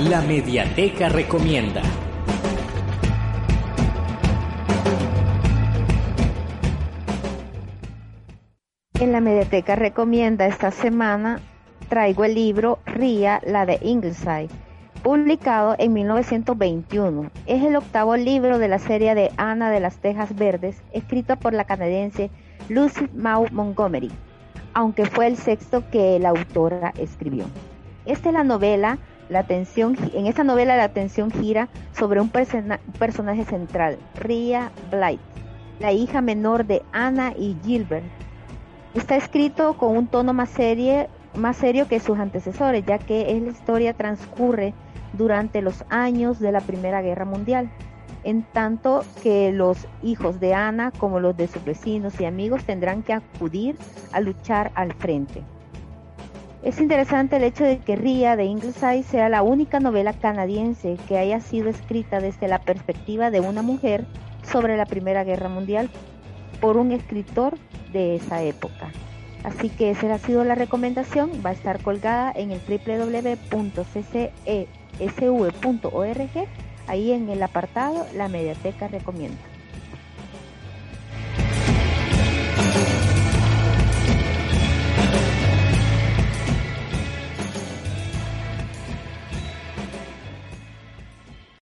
La Mediateca Recomienda. En la Mediateca Recomienda esta semana traigo el libro Ría, la de Ingleside, publicado en 1921. Es el octavo libro de la serie de Ana de las Tejas Verdes, escrita por la canadiense Lucy Maud Montgomery, aunque fue el sexto que la autora escribió. Esta es la novela la atención, en esta novela la atención gira sobre un, personaje central, Ria Blight, la hija menor de Anna y Gilbert. Está escrito con un tono más, serie, más serio que sus antecesores, ya que la historia transcurre durante los años de la Primera Guerra Mundial, en tanto que los hijos de Ana, como los de sus vecinos y amigos, tendrán que acudir a luchar al frente. Es interesante el hecho de que Ria de Ingleside sea la única novela canadiense que haya sido escrita desde la perspectiva de una mujer sobre la Primera Guerra Mundial por un escritor de esa época. Así que esa ha sido la recomendación, va a estar colgada en el www.ccesv.org, ahí en el apartado La Mediateca Recomienda.